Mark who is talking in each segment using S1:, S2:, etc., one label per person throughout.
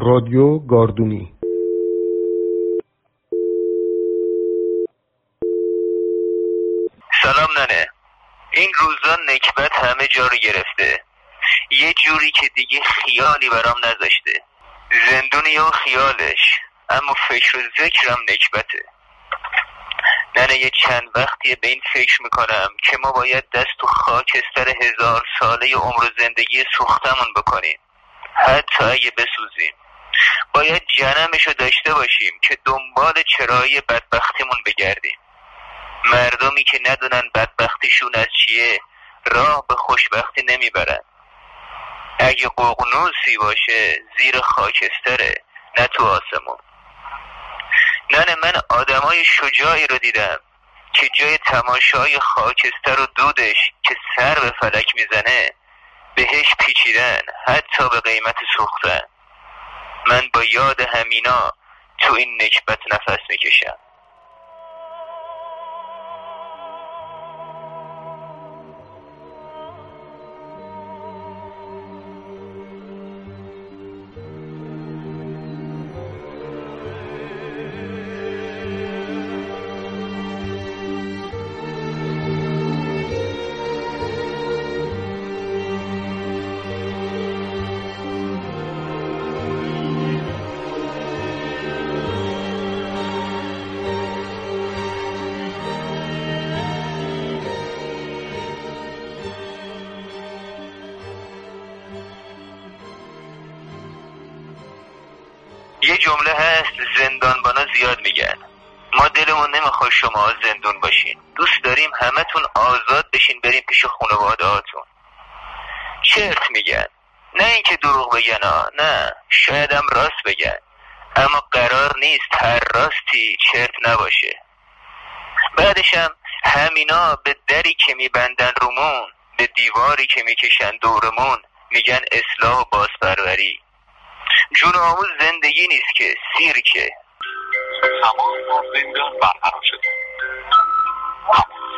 S1: رادیو گاردونی.
S2: سلام ننه. این روزا نکبت همه جا رو گرفته. یه جوری که دیگه خیالی برام نذاشته. زندونی و خیالش اما فکر و ذکرم نکبته. ننه یه چند وقتی به این فکر می‌کنم که ما باید دست تو خاکستر هزار ساله عمر زندگی سوختمون بکنیم. حتی اگه بسوزیم. باید جنمش رو داشته باشیم که دنبال چرایی بدبختیمون بگردیم. مردمی که ندونن بدبختیشون از چیه راه به خوشبختی نمی‌برن. اگه ققنوسی باشه زیر خاکستره نه تو آسمون. نه من آدمای شجاعی رو دیدم که جای تماشای خاکستر و دودش که سر به فلک می‌زنه بهش پیچیدن حتی به قیمت سوختن. من با یاد همینا تو این نکبت نفس می‌کشم. جمله هست زندانبانا زیاد میگن. ما دلمون نمی‌خواد شما زندون باشین. دوست داریم همتون آزاد بشین بریم پیش خانواده هاتون چرت میگن. نه اینکه دروغ بگن ها نه. شاید هم راست بگن. اما قرار نیست هر راستی چرت نباشه. بعدشم همینا به دری که میبندن رومون به دیواری که می‌کشن دورمون میگن اصلاح و بازپروری. جون آموز زندگی نیست که سیرکه.
S3: تمام با زندان برقرار شده.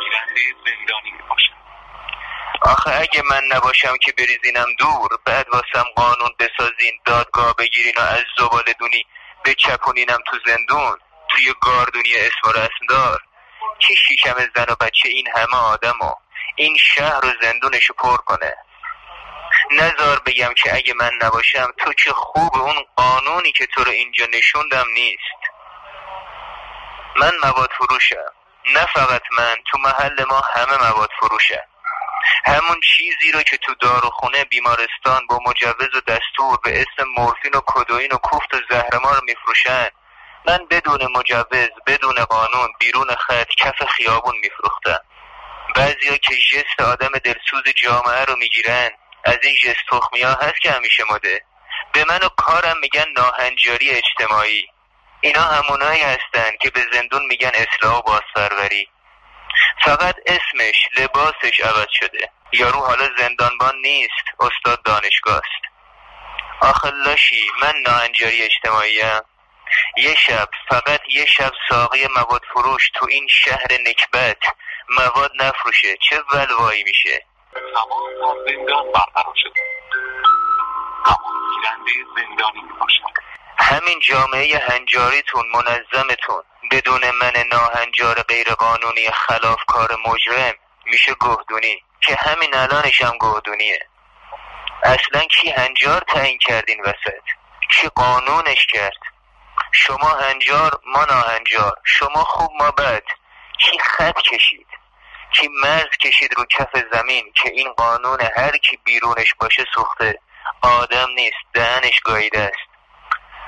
S3: گیرنده زندانی می باشد
S2: آخه اگه من نباشم که بریزینم دور بعد واسم قانون بسازین دادگاه بگیرین و از زبال دونی بچپونینم تو زندون توی گاردونی اسم و رسمدار کی شیشم زن و بچه؟ این همه آدم و این شهر و زندونشو پر کنه. نزار بگم که اگه من نباشم تو چه خوب اون قانونی که تو رو اینجا نشوندم نیست. من مواد فروشم. نه فقط من تو محل ما همه مواد فروشم همون چیزی رو که تو داروخونه بیمارستان با مجوز و دستور به اسم مورفین و کدوین و کوفت و زهرمار میفروشن. من بدون مجوز بدون قانون بیرون خط کف خیابون میفروختم. بعضیا که جست آدم دلسوز جامعه رو می‌گیرن. از این جست تخمی ها هست که همیشه مده به من و کارم میگن ناهنجاری اجتماعی. اینا همونایی هستن که به زندون میگن اصلاح و بازپروری. فقط اسمش لباسش عوض شده. یارو حالا زندانبان نیست استاد دانشگاه است. آخه لاشی من ناهنجاری اجتماعیم. یه شب فقط یه شب ساقی مواد فروش تو این شهر نکبت. مواد نفروشه چه ولوایی میشه؟
S3: تمام با زندان برقرار شده گیرنده زندانی می
S2: همین جامعه هنجاریتون منظمتون بدون من ناهنجار غیرقانونی خلافکار مجرم میشه گهدونی که همین الانش هم گهدونیه. اصلا کی هنجار تعیین کردین وسط؟ کی قانونش کرد؟ شما هنجار ما ناهنجار شما خوب ما بد. کی خط کشید؟ کی مرز کشید رو کف زمین که این قانون هر کی بیرونش باشه سوخته. آدم نیست دهنش گاییده است.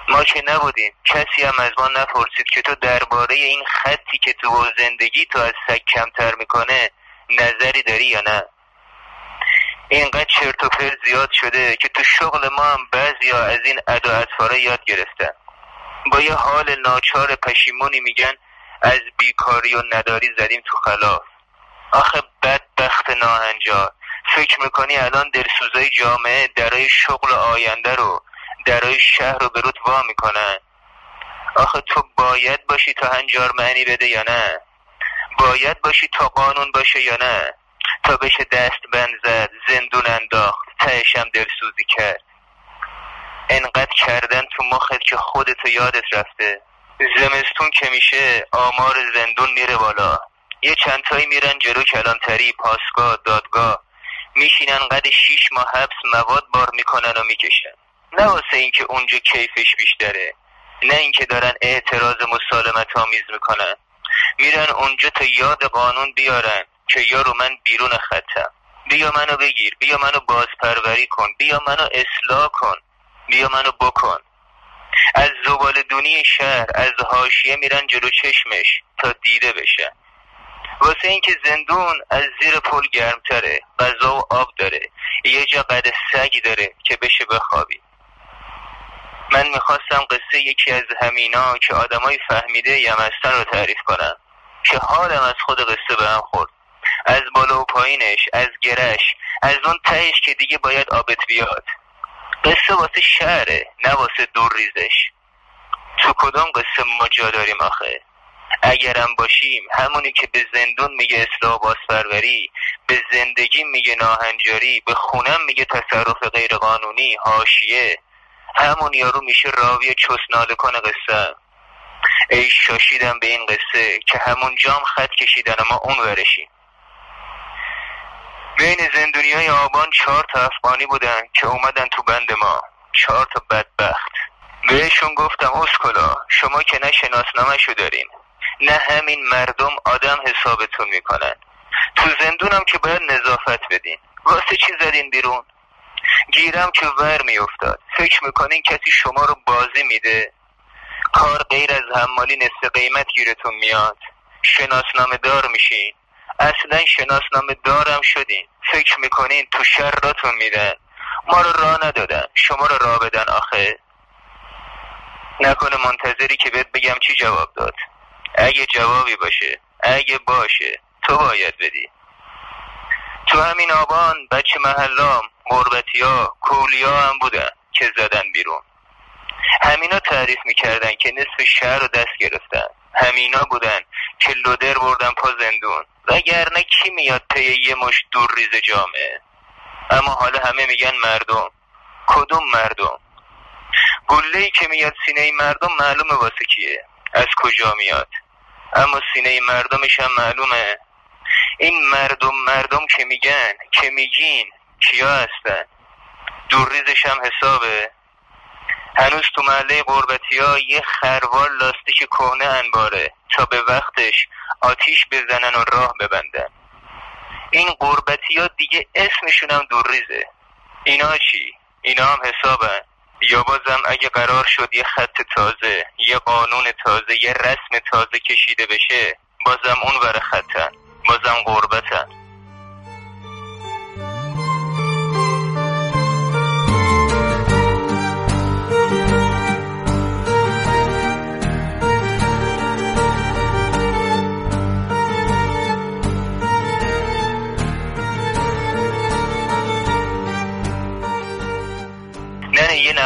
S2: ما که نبودیم. کسی هم از ما نپرسید که تو درباره این خطی که تو زندگی تو از سگ کمتر می‌کنه نظری داری یا نه؟ اینقدر چرت و پرت زیاد شده که تو شغل ما هم بعضی از این ادا یاد گرفتن. با یه حال ناچار پشیمونی میگن از بیکاری و نداری زدیم تو خلاف. آخه بدبخت ناهنجار. فکر می‌کنی الان دلسوزای جامعه درای شغل آینده رو درای شهر رو به وا می‌کنن؟ آخه تو باید باشی تا هنجار معنی بده یا نه؟ باید باشی تا قانون باشه یا نه؟ تا بشه دست بند زد زندون انداخت تهشم دلسوزی کرد. انقدر کردن تو مخت که خودتو یادت رفته. زمستون که میشه آمار زندون میره بالا. یه چندتایی میرن جلو کلانتری پاسگاه دادگاه. میشینن قد شیش ماه حبس مواد بار می‌کنن و می‌کشن. نه واسه اینکه اونجا کیفش بیشتره. نه اینکه دارن اعتراض مسالمت آمیز می‌کنن. میرن اونجا تا یاد قانون بیارن که یارو من بیرون خطم. بیا منو بگیر بیا منو بازپروری کن بیا منو اصلاح کن بیا منو بکن. از زبال دونی شهر از هاشیه میرن جلو چشمش تا دیده بشه واسه اینکه زندون از زیر پل گرمتره غذا و آب داره. یه جا قد سگی داره که بشه بخوابی. من می‌خواستم قصه یکی از همینا که آدمای فهمیده یمستن رو تعریف کنم که حالم از خود قصه به هم خورد. از بالا و پایینش از گرش از اون تهش که دیگه باید آبت بیاد. قصه واسه شهره نه واسه دور ریزش. تو کدام قصه ما جا داریم آخه؟ اگرم باشیم همونی که به زندون میگه اصلاح بازپروری به زندگی میگه ناهنجاری به خونم میگه تصرف غیرقانونی حاشیه همون یارو میشه راوی چسناله کنه قصه. ای شاشیدم به این قصه که همون جام خط کشیدن ما اون ورشیم. بین زندونی های آبان چهار تا افغانی بودن که اومدن تو بند ما. چهار تا بدبخت. بهشون گفتم اسکلا شما که نه شناسنامه دارین. نه همین مردم آدم حسابتون می‌کنن. تو زندونم که باید نظافت بدین. واسه چی زدین بیرون؟ گیرم که ور میافتاد. فکر می‌کنین کسی شما رو بازی میده؟ کار غیر از حمالی نصف قیمت گیرتون میاد. شناسنامه دار میشین. اصلا شناسنامه دارم شدین. فکر می‌کنین تو شراتون میدن. ما رو راه ندادن. شما رو راه بدن آخه. نکنه منتظری که بهت بگم چی جواب داد. اگه جوابی باشه اگه باشه تو باید بدی. تو همین آبان بچه محلام غربتی ها هم بودن که زدن بیرون. همینا تعریف می‌کردن که نصف شهر رو دست گرفتن. همینا بودن که لودر بردن پا زندون. وگرنه کی میاد پی یه مش دور ریز جامعه؟ اما حالا همه میگن مردم. کدوم مردم؟ گله که میاد سینه مردم معلومه واسه کیه؟ از کجا میاد؟ اما سینه مردمش هم معلومه. این مردم مردم که میگن که میگین کیا هستن؟ دورریزش هم حسابه. هنوز تو محله قربتی ها یه خروار لاستیک کهنه انباره تا به وقتش آتیش بزنن و راه ببندن. این قربتی ها دیگه اسمشون هم دورریزه اینا چی؟ اینا هم حسابن. یا بازم اگه قرار شد یه خط تازه یه قانون تازه یه رسم تازه کشیده بشه بازم اون ور خطن بازم غربتن.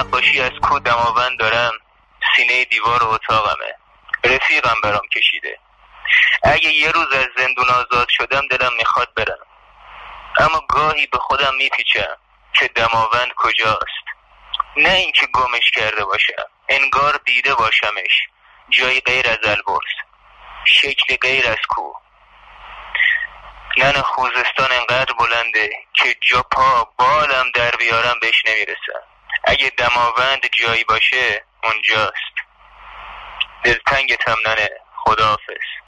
S2: نقاشی از کو دماوند دارم. سینه دیوار اتاقمه. رفیقم برام کشیده. اگه یه روز از زندون آزاد شدم دلم می‌خواد برم. اما گاهی به خودم میپیچم که دماوند کجاست. نه اینکه گمش کرده باشم. انگار دیده باشمش. جایی غیر از البرز. شکل غیر از کو. نن خوزستان انقدر بلنده که جا پا بالم در بیارم بهش نمی‌رسم. اگه دماوند جایی باشه اونجاست. دلتنگتم ننه. خداحافظ.